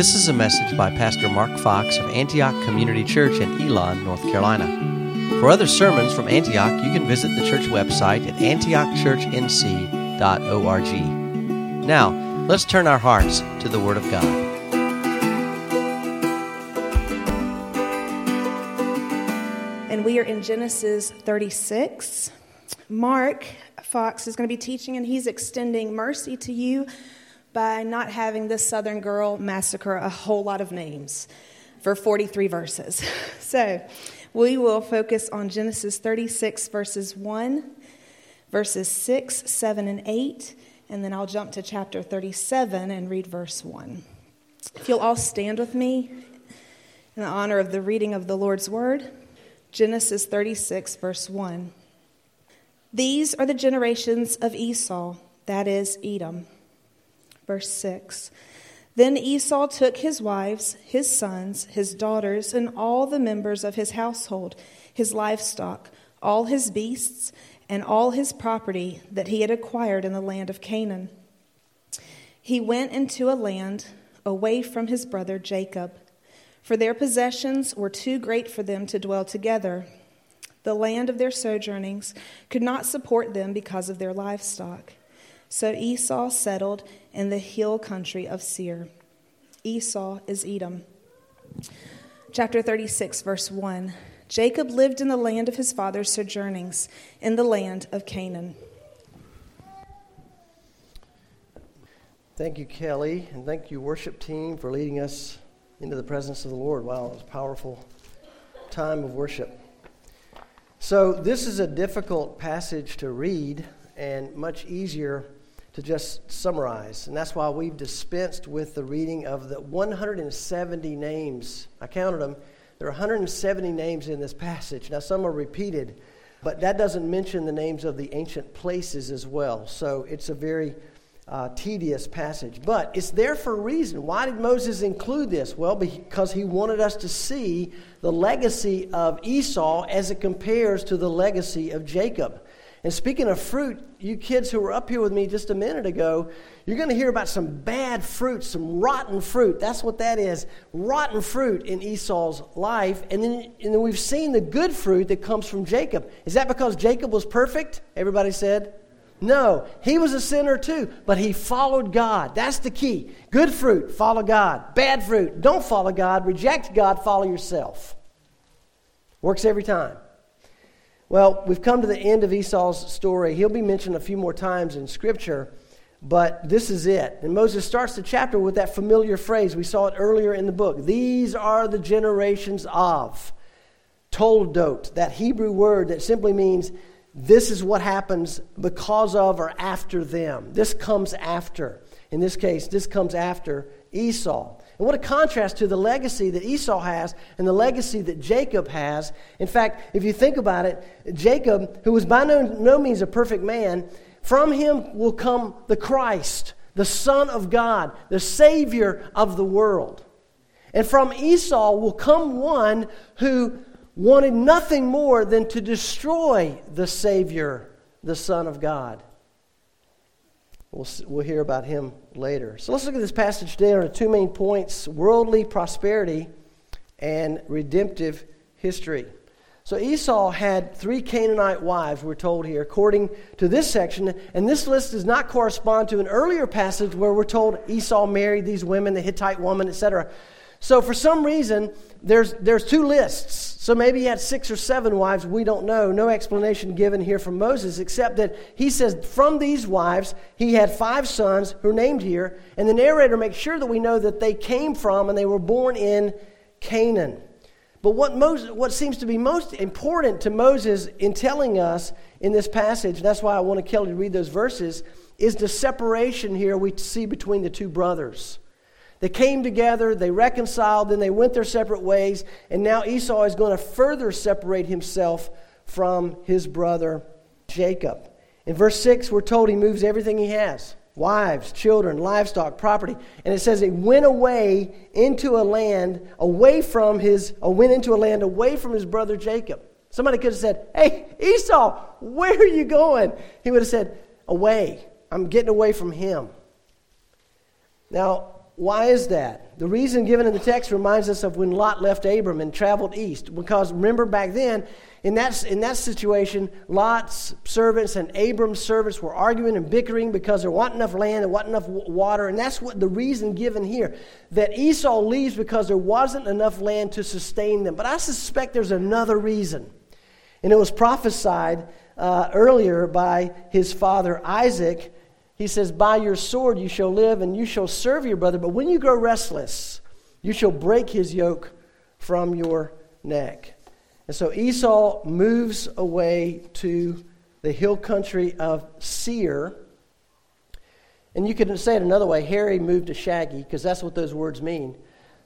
This is a message by Pastor Mark Fox of Antioch Community Church in Elon, North Carolina. For other sermons from Antioch, you can visit the church website at antiochchurchnc.org. Now, let's turn our hearts to the Word of God. And we are in Genesis 36. Mark Fox is going to be teaching, and he's extending mercy to you by not having this Southern girl massacre a whole lot of names for 43 verses. So we will focus on Genesis 36, verses 1, verses 6, 7, and 8, and then I'll jump to chapter 37 and read verse 1. If you'll all stand with me in the honor of the reading of the Lord's Word, Genesis 36, verse 1. These are the generations of Esau, that is, Edom. Verse 6 Then Esau took his wives, his sons, his daughters, and all the members of his household, his livestock, all his beasts, and all his property that he had acquired in the land of Canaan. He went into a land away from his brother Jacob, for their possessions were too great for them to dwell together. The land of their sojournings could not support them because of their livestock. So Esau settled in the hill country of Seir. Esau is Edom. Chapter 36, verse 1. Jacob lived in the land of his father's sojournings, in the land of Canaan. Thank you, Kelly, and thank you, worship team, for leading us into the presence of the Lord. Wow, it was a powerful time of worship. So, this is a difficult passage to read and much easier to just summarize. And that's why we've dispensed with the reading of the 170 names. I counted them. There are 170 names in this passage. Now, some are repeated, but that doesn't mention the names of the ancient places as well. So, it's a very uh, tedious passage. But it's there for a reason. Why did Moses include this? Well, because he wanted us to see the legacy of Esau as it compares to the legacy of Jacob. And speaking of fruit, you kids who were up here with me just a minute ago, you're going to hear about some bad fruit, some rotten fruit. That's what that is rotten fruit in Esau's life. And then, and then we've seen the good fruit that comes from Jacob. Is that because Jacob was perfect? Everybody said? No, he was a sinner too, but he followed God. That's the key. Good fruit, follow God. Bad fruit, don't follow God. Reject God, follow yourself. Works every time. Well, we've come to the end of Esau's story. He'll be mentioned a few more times in Scripture, but this is it. And Moses starts the chapter with that familiar phrase. We saw it earlier in the book. These are the generations of. Toldot, that Hebrew word that simply means this is what happens because of or after them. This comes after. In this case, this comes after Esau. And what a contrast to the legacy that Esau has and the legacy that Jacob has. In fact, if you think about it, Jacob, who was by no, no means a perfect man, from him will come the Christ, the Son of God, the Savior of the world. And from Esau will come one who wanted nothing more than to destroy the Savior, the Son of God. We'll, we'll hear about him later. So let's look at this passage today. on are two main points worldly prosperity and redemptive history. So Esau had three Canaanite wives, we're told here, according to this section. And this list does not correspond to an earlier passage where we're told Esau married these women, the Hittite woman, etc. So for some reason, there's, there's two lists. So maybe he had six or seven wives. We don't know. No explanation given here from Moses, except that he says from these wives, he had five sons who are named here. And the narrator makes sure that we know that they came from and they were born in Canaan. But what, Moses, what seems to be most important to Moses in telling us in this passage, that's why I wanted Kelly to read those verses, is the separation here we see between the two brothers. They came together, they reconciled, then they went their separate ways, and now Esau is going to further separate himself from his brother Jacob. In verse 6, we're told he moves everything he has wives, children, livestock, property. And it says he went away into a land away from his, or went into a land away from his brother Jacob. Somebody could have said, Hey, Esau, where are you going? He would have said, Away. I'm getting away from him. Now, why is that? The reason given in the text reminds us of when Lot left Abram and traveled east. Because remember back then, in that, in that situation, Lot's servants and Abram's servants were arguing and bickering because there wasn't enough land, there wasn't enough water, and that's what the reason given here. That Esau leaves because there wasn't enough land to sustain them. But I suspect there's another reason. And it was prophesied uh, earlier by his father Isaac. He says, By your sword you shall live, and you shall serve your brother. But when you grow restless, you shall break his yoke from your neck. And so Esau moves away to the hill country of Seir. And you could say it another way Harry moved to Shaggy, because that's what those words mean.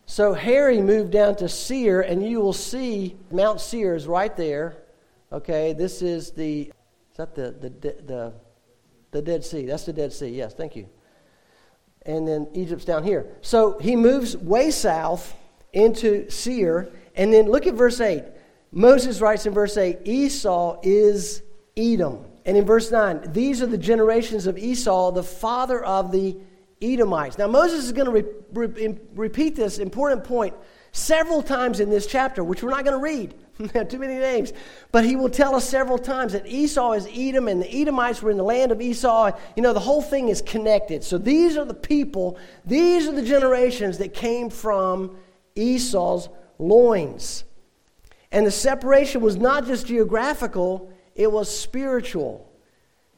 So Harry moved down to Seir, and you will see Mount Seir is right there. Okay, this is the, is that the, the, the, the Dead Sea? That's the Dead Sea, yes, thank you. And then Egypt's down here. So he moves way south into Seir, and then look at verse 8. Moses writes in verse 8 Esau is Edom. And in verse 9, these are the generations of Esau, the father of the Edomites. Now, Moses is going to re- re- repeat this important point several times in this chapter, which we're not going to read. Too many names. But he will tell us several times that Esau is Edom and the Edomites were in the land of Esau. You know, the whole thing is connected. So these are the people, these are the generations that came from Esau's loins. And the separation was not just geographical, it was spiritual.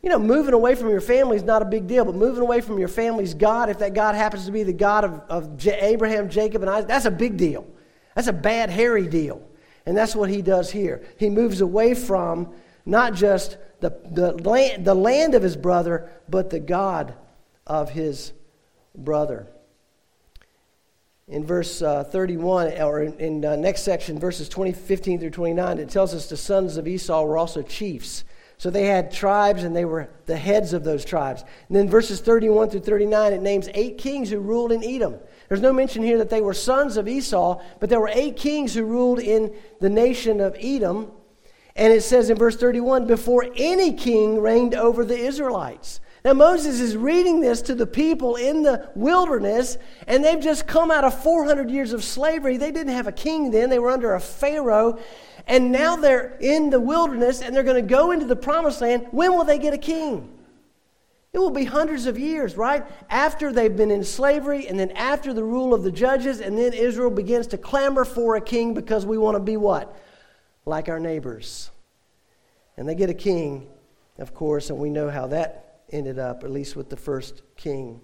You know, moving away from your family is not a big deal, but moving away from your family's God, if that God happens to be the God of, of J- Abraham, Jacob, and Isaac, that's a big deal. That's a bad, hairy deal. And that's what he does here. He moves away from not just the, the, land, the land of his brother, but the God of his brother in verse uh, 31, or in, in uh, next section, verses 20, 15 through 29, it tells us the sons of Esau were also chiefs. So they had tribes and they were the heads of those tribes. And then verses 31 through 39, it names eight kings who ruled in Edom. There's no mention here that they were sons of Esau, but there were eight kings who ruled in the nation of Edom. And it says in verse 31 before any king reigned over the Israelites. Now, Moses is reading this to the people in the wilderness, and they've just come out of 400 years of slavery. They didn't have a king then, they were under a Pharaoh. And now they're in the wilderness and they're going to go into the promised land. When will they get a king? It will be hundreds of years, right? After they've been in slavery, and then after the rule of the judges, and then Israel begins to clamor for a king because we want to be what? Like our neighbors. And they get a king, of course, and we know how that ended up, at least with the first king.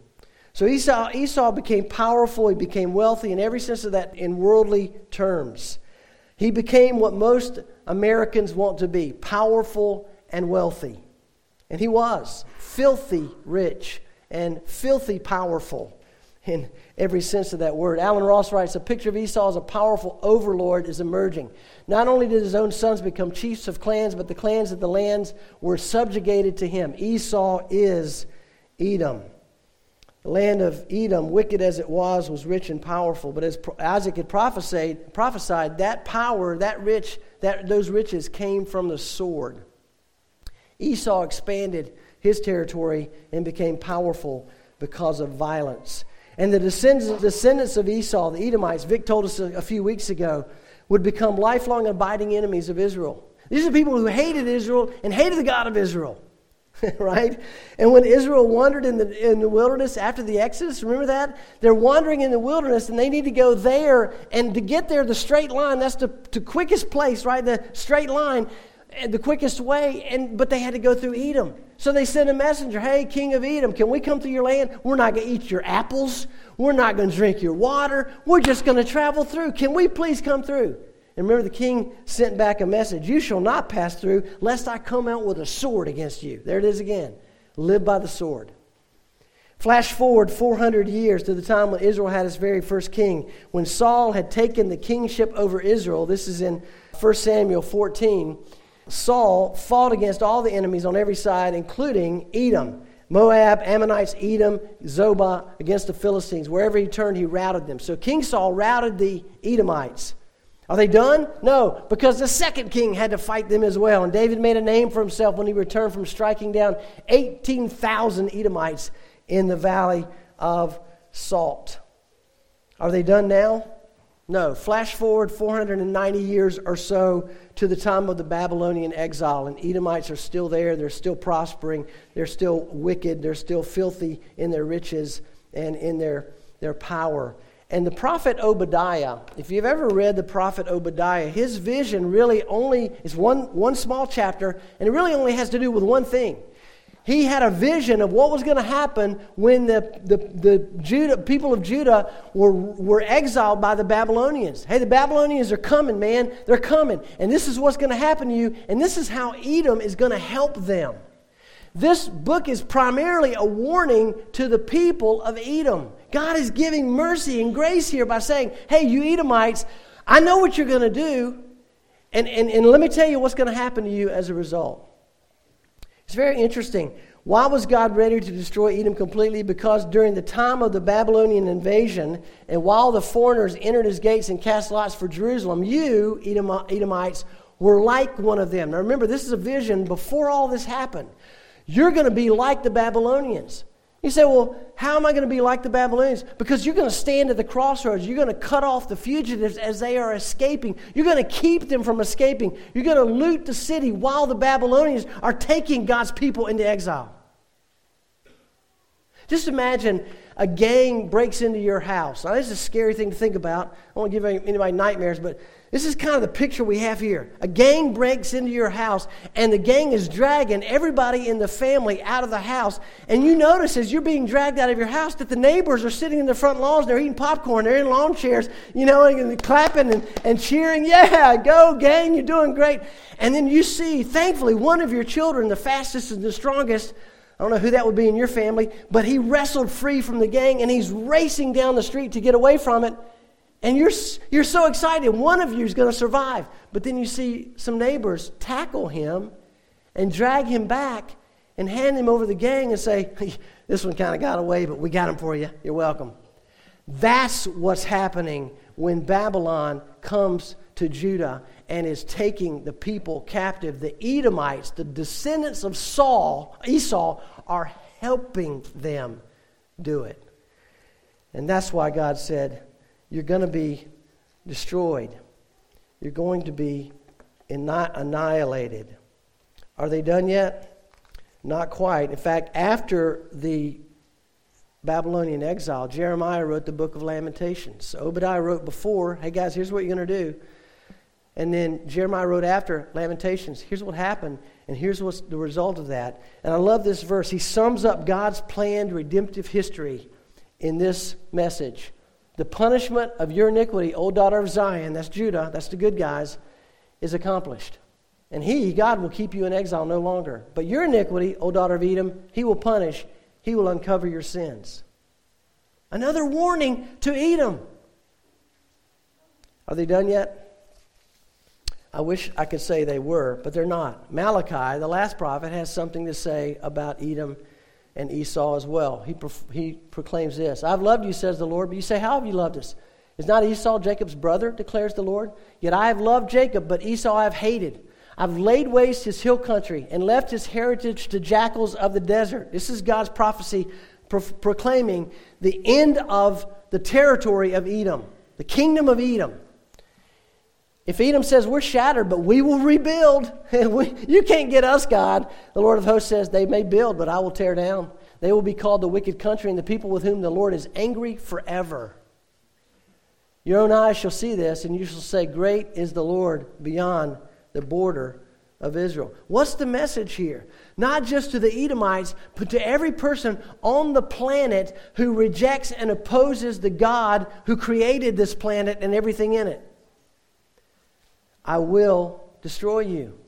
So Esau, Esau became powerful, he became wealthy in every sense of that in worldly terms. He became what most Americans want to be powerful and wealthy. And he was filthy rich and filthy powerful in every sense of that word. Allen Ross writes A picture of Esau as a powerful overlord is emerging. Not only did his own sons become chiefs of clans, but the clans of the lands were subjugated to him. Esau is Edom. The land of Edom, wicked as it was, was rich and powerful. But as Isaac had prophesied, prophesied that power, that rich, that, those riches came from the sword. Esau expanded his territory and became powerful because of violence. And the descendants, of Esau, the Edomites, Vic told us a few weeks ago, would become lifelong abiding enemies of Israel. These are people who hated Israel and hated the God of Israel. right? And when Israel wandered in the, in the wilderness after the Exodus, remember that? They're wandering in the wilderness and they need to go there. And to get there, the straight line, that's the, the quickest place, right? The straight line, eh, the quickest way. And, but they had to go through Edom. So they sent a messenger, hey, king of Edom, can we come to your land? We're not going to eat your apples. We're not going to drink your water. We're just going to travel through. Can we please come through? And remember, the king sent back a message You shall not pass through, lest I come out with a sword against you. There it is again. Live by the sword. Flash forward 400 years to the time when Israel had its very first king. When Saul had taken the kingship over Israel, this is in 1 Samuel 14. Saul fought against all the enemies on every side, including Edom, Moab, Ammonites, Edom, Zobah, against the Philistines. Wherever he turned, he routed them. So King Saul routed the Edomites. Are they done? No, because the second king had to fight them as well. And David made a name for himself when he returned from striking down 18,000 Edomites in the valley of Salt. Are they done now? No. Flash forward 490 years or so to the time of the Babylonian exile, and Edomites are still there. They're still prospering. They're still wicked. They're still filthy in their riches and in their, their power. And the prophet Obadiah, if you've ever read the prophet Obadiah, his vision really only is one, one small chapter, and it really only has to do with one thing. He had a vision of what was going to happen when the, the, the Judah, people of Judah were, were exiled by the Babylonians. Hey, the Babylonians are coming, man. They're coming. And this is what's going to happen to you. And this is how Edom is going to help them. This book is primarily a warning to the people of Edom. God is giving mercy and grace here by saying, hey, you Edomites, I know what you're going to do. And, and, and let me tell you what's going to happen to you as a result. It's very interesting. Why was God ready to destroy Edom completely? Because during the time of the Babylonian invasion, and while the foreigners entered his gates and cast lots for Jerusalem, you, Edomites, were like one of them. Now remember, this is a vision before all this happened. You're going to be like the Babylonians. You say, well, how am I going to be like the Babylonians? Because you're going to stand at the crossroads. You're going to cut off the fugitives as they are escaping. You're going to keep them from escaping. You're going to loot the city while the Babylonians are taking God's people into exile. Just imagine a gang breaks into your house. Now, this is a scary thing to think about. I to give anybody nightmares, but this is kind of the picture we have here. A gang breaks into your house, and the gang is dragging everybody in the family out of the house. And you notice as you're being dragged out of your house that the neighbors are sitting in the front lawns, they're eating popcorn, they're in lawn chairs, you know, and clapping and, and cheering. Yeah, go, gang, you're doing great. And then you see, thankfully, one of your children, the fastest and the strongest, I don't know who that would be in your family, but he wrestled free from the gang and he's racing down the street to get away from it. And you're, you're so excited. One of you is going to survive. But then you see some neighbors tackle him and drag him back and hand him over the gang and say, This one kind of got away, but we got him for you. You're welcome. That's what's happening when Babylon comes to Judah and is taking the people captive. The Edomites, the descendants of Saul, Esau, are helping them do it. And that's why God said, you're going to be destroyed. You're going to be annihilated. Are they done yet? Not quite. In fact, after the Babylonian exile, Jeremiah wrote the book of Lamentations. Obadiah wrote before, hey guys, here's what you're going to do. And then Jeremiah wrote after Lamentations, here's what happened, and here's what's the result of that. And I love this verse. He sums up God's planned redemptive history in this message. The punishment of your iniquity, O daughter of Zion, that's Judah, that's the good guys, is accomplished. And he, God, will keep you in exile no longer. But your iniquity, O daughter of Edom, he will punish, he will uncover your sins. Another warning to Edom. Are they done yet? I wish I could say they were, but they're not. Malachi, the last prophet, has something to say about Edom and Esau as well. He, he proclaims this I've loved you, says the Lord. But you say, How have you loved us? Is not Esau Jacob's brother, declares the Lord? Yet I have loved Jacob, but Esau I have hated. I've laid waste his hill country and left his heritage to jackals of the desert. This is God's prophecy pro- proclaiming the end of the territory of Edom, the kingdom of Edom. If Edom says, We're shattered, but we will rebuild, you can't get us, God. The Lord of hosts says, They may build, but I will tear down. They will be called the wicked country and the people with whom the Lord is angry forever. Your own eyes shall see this, and you shall say, Great is the Lord beyond the border of Israel. What's the message here? Not just to the Edomites, but to every person on the planet who rejects and opposes the God who created this planet and everything in it. I will destroy you.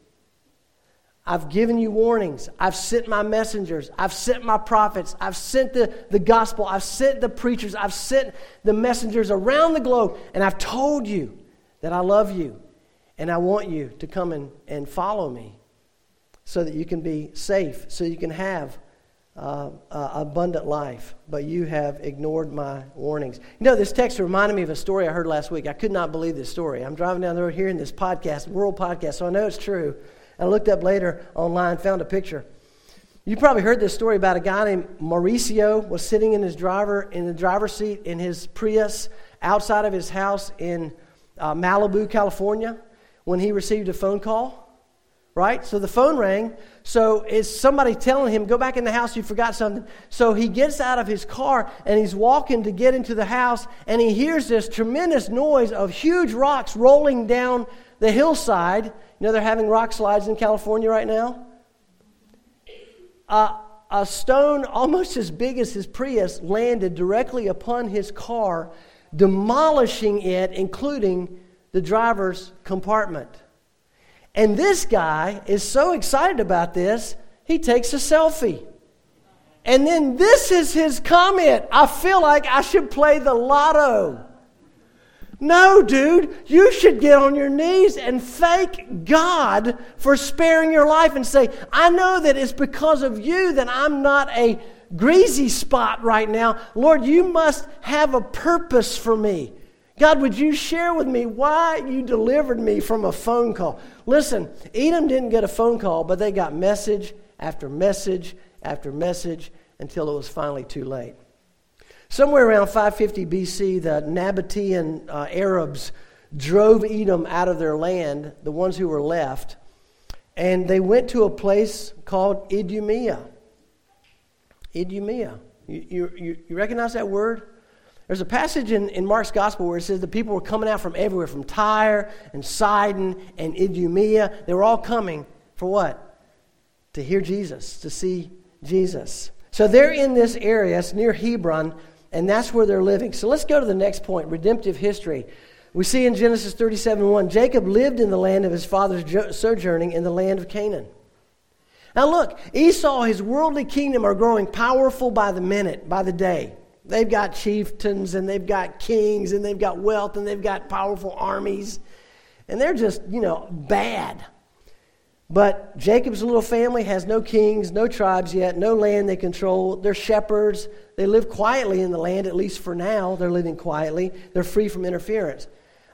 I've given you warnings. I've sent my messengers. I've sent my prophets. I've sent the, the gospel. I've sent the preachers. I've sent the messengers around the globe. And I've told you that I love you and I want you to come and, and follow me so that you can be safe, so you can have uh, uh, abundant life, but you have ignored my warnings. You know, this text reminded me of a story I heard last week. I could not believe this story. I'm driving down the road hearing this podcast, World Podcast, so I know it's true. I looked up later online, found a picture. You probably heard this story about a guy named Mauricio was sitting in his driver in the driver's seat in his Prius outside of his house in uh, Malibu, California, when he received a phone call. Right? So the phone rang. So it's somebody telling him, Go back in the house, you forgot something. So he gets out of his car and he's walking to get into the house, and he hears this tremendous noise of huge rocks rolling down the hillside. You know, they're having rock slides in California right now. Uh, a stone almost as big as his Prius landed directly upon his car, demolishing it, including the driver's compartment. And this guy is so excited about this, he takes a selfie. And then this is his comment I feel like I should play the lotto. No, dude, you should get on your knees and thank God for sparing your life and say, I know that it's because of you that I'm not a greasy spot right now. Lord, you must have a purpose for me. God, would you share with me why you delivered me from a phone call? Listen, Edom didn't get a phone call, but they got message after message after message until it was finally too late. Somewhere around 550 BC, the Nabatean uh, Arabs drove Edom out of their land, the ones who were left, and they went to a place called Idumea. Idumea. You, you, you recognize that word? There's a passage in, in Mark's gospel where it says the people were coming out from everywhere, from Tyre and Sidon and Idumea. They were all coming for what? To hear Jesus, to see Jesus. So they're in this area, it's near Hebron, and that's where they're living. So let's go to the next point redemptive history. We see in Genesis 37 1, Jacob lived in the land of his father's sojourning in the land of Canaan. Now look, Esau, his worldly kingdom are growing powerful by the minute, by the day. They've got chieftains and they've got kings and they've got wealth and they've got powerful armies. And they're just, you know, bad. But Jacob's little family has no kings, no tribes yet, no land they control. They're shepherds. They live quietly in the land, at least for now. They're living quietly. They're free from interference.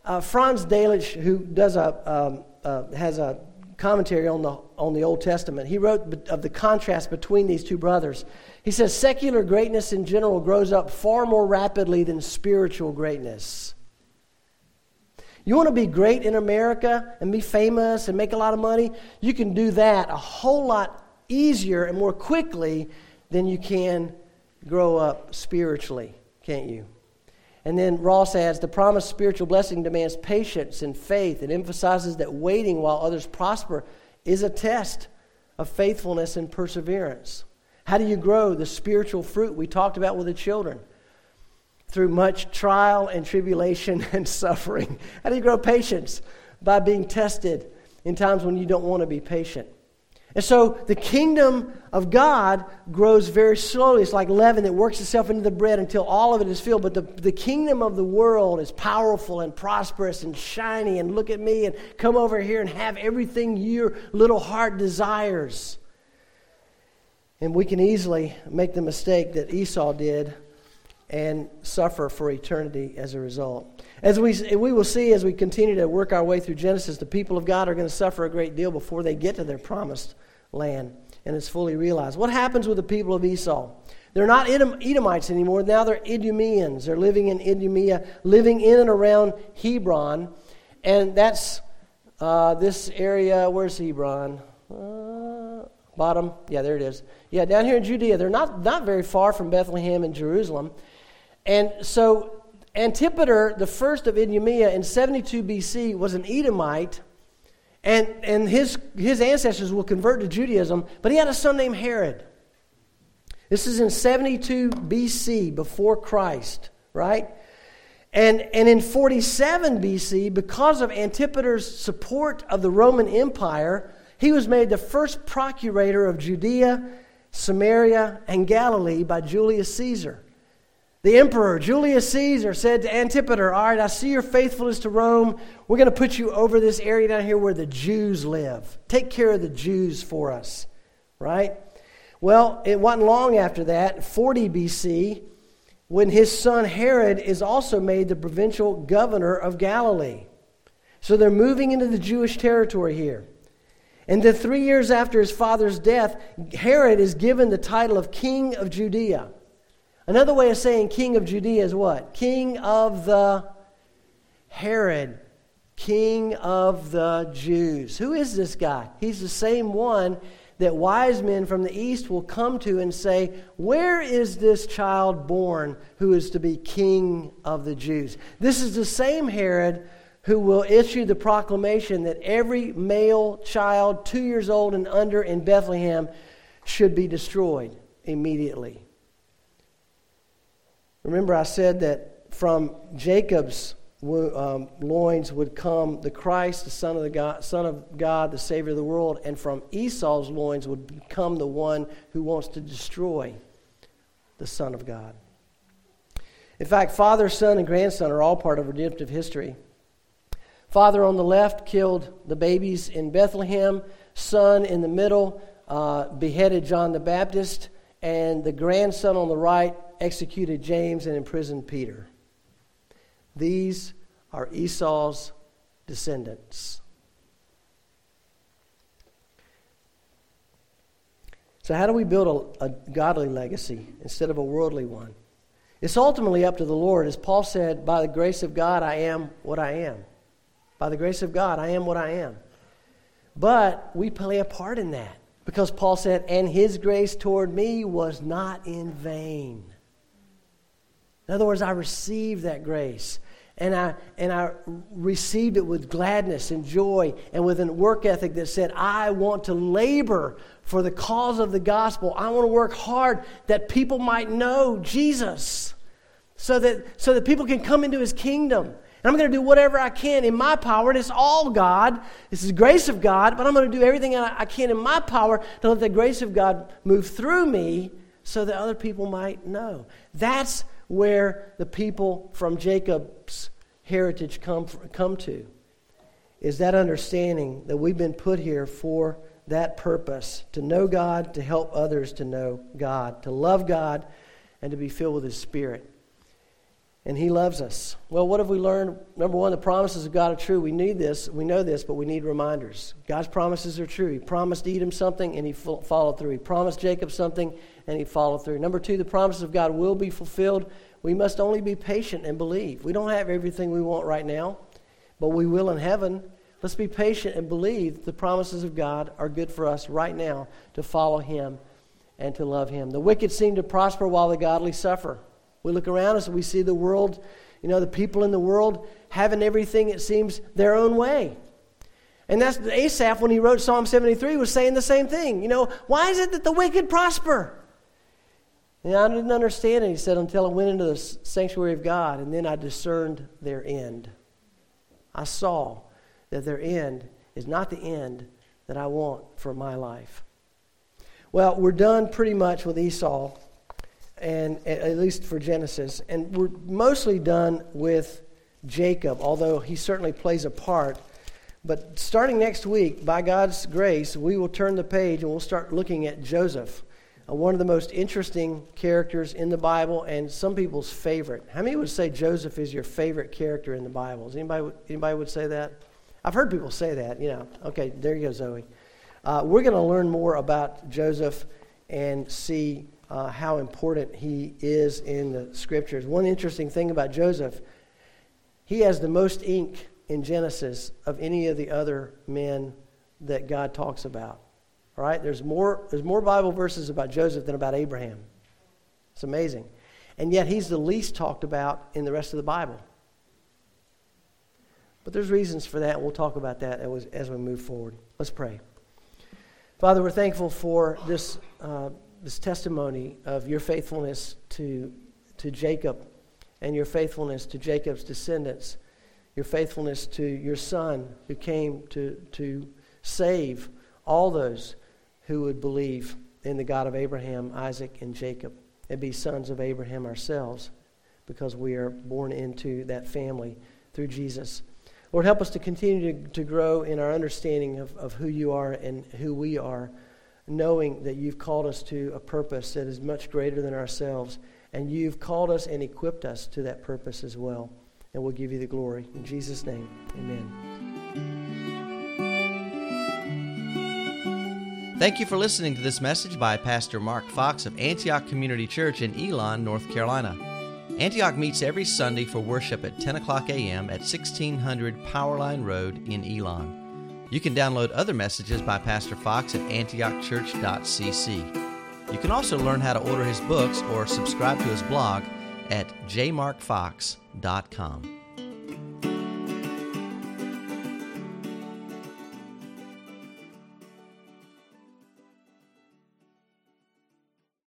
Uh, Franz Delitzsch, who does a, um, uh, has a commentary on the, on the Old Testament, he wrote of the contrast between these two brothers. He says, Secular greatness in general grows up far more rapidly than spiritual greatness. You want to be great in America and be famous and make a lot of money? You can do that a whole lot easier and more quickly than you can grow up spiritually, can't you? And then Ross adds the promised spiritual blessing demands patience and faith. and emphasizes that waiting while others prosper is a test of faithfulness and perseverance. How do you grow the spiritual fruit we talked about with the children? through much trial and tribulation and suffering. How do you grow patience? By being tested in times when you don't want to be patient. And so the kingdom of God grows very slowly. It's like leaven that works itself into the bread until all of it is filled. But the, the kingdom of the world is powerful and prosperous and shiny. And look at me and come over here and have everything your little heart desires. And we can easily make the mistake that Esau did and suffer for eternity as a result. As we, we will see as we continue to work our way through Genesis, the people of God are going to suffer a great deal before they get to their promised land and it's fully realized. What happens with the people of Esau? They're not Edomites anymore. Now they're Idumeans. They're living in Idumea, living in and around Hebron. And that's uh, this area. Where's Hebron? Uh, bottom. Yeah, there it is. Yeah, down here in Judea. They're not, not very far from Bethlehem and Jerusalem. And so Antipater, the first of Idumea in 72 BC, was an Edomite, and, and his, his ancestors will convert to Judaism, but he had a son named Herod. This is in 72 BC, before Christ, right? And, and in 47 BC, because of Antipater's support of the Roman Empire, he was made the first procurator of Judea, Samaria, and Galilee by Julius Caesar. The emperor, Julius Caesar, said to Antipater, All right, I see your faithfulness to Rome. We're going to put you over this area down here where the Jews live. Take care of the Jews for us, right? Well, it wasn't long after that, 40 BC, when his son Herod is also made the provincial governor of Galilee. So they're moving into the Jewish territory here. And then three years after his father's death, Herod is given the title of king of Judea. Another way of saying king of Judea is what? King of the Herod, king of the Jews. Who is this guy? He's the same one that wise men from the east will come to and say, Where is this child born who is to be king of the Jews? This is the same Herod who will issue the proclamation that every male child two years old and under in Bethlehem should be destroyed immediately. Remember, I said that from Jacob's um, loins would come the Christ, the Son of, the God, Son of God, the Savior of the world, and from Esau's loins would come the one who wants to destroy the Son of God. In fact, father, son, and grandson are all part of redemptive history. Father on the left killed the babies in Bethlehem, son in the middle uh, beheaded John the Baptist, and the grandson on the right executed James and imprisoned Peter. These are Esau's descendants. So, how do we build a, a, godly legacy instead of a worldly one? It's ultimately up to the Lord. As Paul said, by the grace of God, I am what I am. By the grace of God, I am what I am. But we play a part in that because Paul said, and his grace toward me was not in vain. In other words, I received that grace. And I, and I received it with gladness and joy and with a work ethic that said, I want to labor for the cause of the gospel. I want to work hard that people might know Jesus so that, so that people can come into his kingdom. And I'm going to do whatever I can in my power. And it's all God. This is grace of God, but I'm going to do everything I can in my power to let the grace of God move through me so that other people might know. That's where the people from Jacob's heritage come, come to is that understanding that we've been put here for that purpose to know God, to help others to know God, to love God, and to be filled with His Spirit. And He loves us. Well, what have we learned? Number one, the promises of God are true. We need this, we know this, but we need reminders. God's promises are true. He promised Edom something, and He followed through. He promised Jacob something, and he followed through. Number two, the promises of God will be fulfilled. We must only be patient and believe. We don't have everything we want right now, but we will in heaven. Let's be patient and believe the promises of God are good for us right now to follow Him and to love Him. The wicked seem to prosper while the godly suffer. We look around us and we see the world, you know, the people in the world having everything, it seems, their own way. And that's Asaph, when he wrote Psalm 73, was saying the same thing. You know, why is it that the wicked prosper? And I didn't understand it, he said, until I went into the sanctuary of God, and then I discerned their end. I saw that their end is not the end that I want for my life. Well, we're done pretty much with Esau, and at least for Genesis, and we're mostly done with Jacob, although he certainly plays a part. But starting next week, by God's grace, we will turn the page and we'll start looking at Joseph uh, one of the most interesting characters in the Bible and some people's favorite. How many would say Joseph is your favorite character in the Bible? Anybody, anybody would say that? I've heard people say that, you know. Okay, there you go, Zoe. Uh, we're going to learn more about Joseph and see uh, how important he is in the scriptures. One interesting thing about Joseph, he has the most ink in Genesis of any of the other men that God talks about. All right? There's more, there's more Bible verses about Joseph than about Abraham. It's amazing. And yet he's the least talked about in the rest of the Bible. But there's reasons for that, and we'll talk about that as, as we move forward. Let's pray. Father, we're thankful for this, uh, this testimony of your faithfulness to, to Jacob and your faithfulness to Jacob's descendants, your faithfulness to your son who came to, to save all those who would believe in the God of Abraham, Isaac, and Jacob and be sons of Abraham ourselves because we are born into that family through Jesus. Lord, help us to continue to, to grow in our understanding of, of who you are and who we are, knowing that you've called us to a purpose that is much greater than ourselves. And you've called us and equipped us to that purpose as well. And we'll give you the glory. In Jesus' name, amen. Thank you for listening to this message by Pastor Mark Fox of Antioch Community Church in Elon, North Carolina. Antioch meets every Sunday for worship at 10 o'clock a.m. at 1600 Powerline Road in Elon. You can download other messages by Pastor Fox at antiochchurch.cc. You can also learn how to order his books or subscribe to his blog at jmarkfox.com.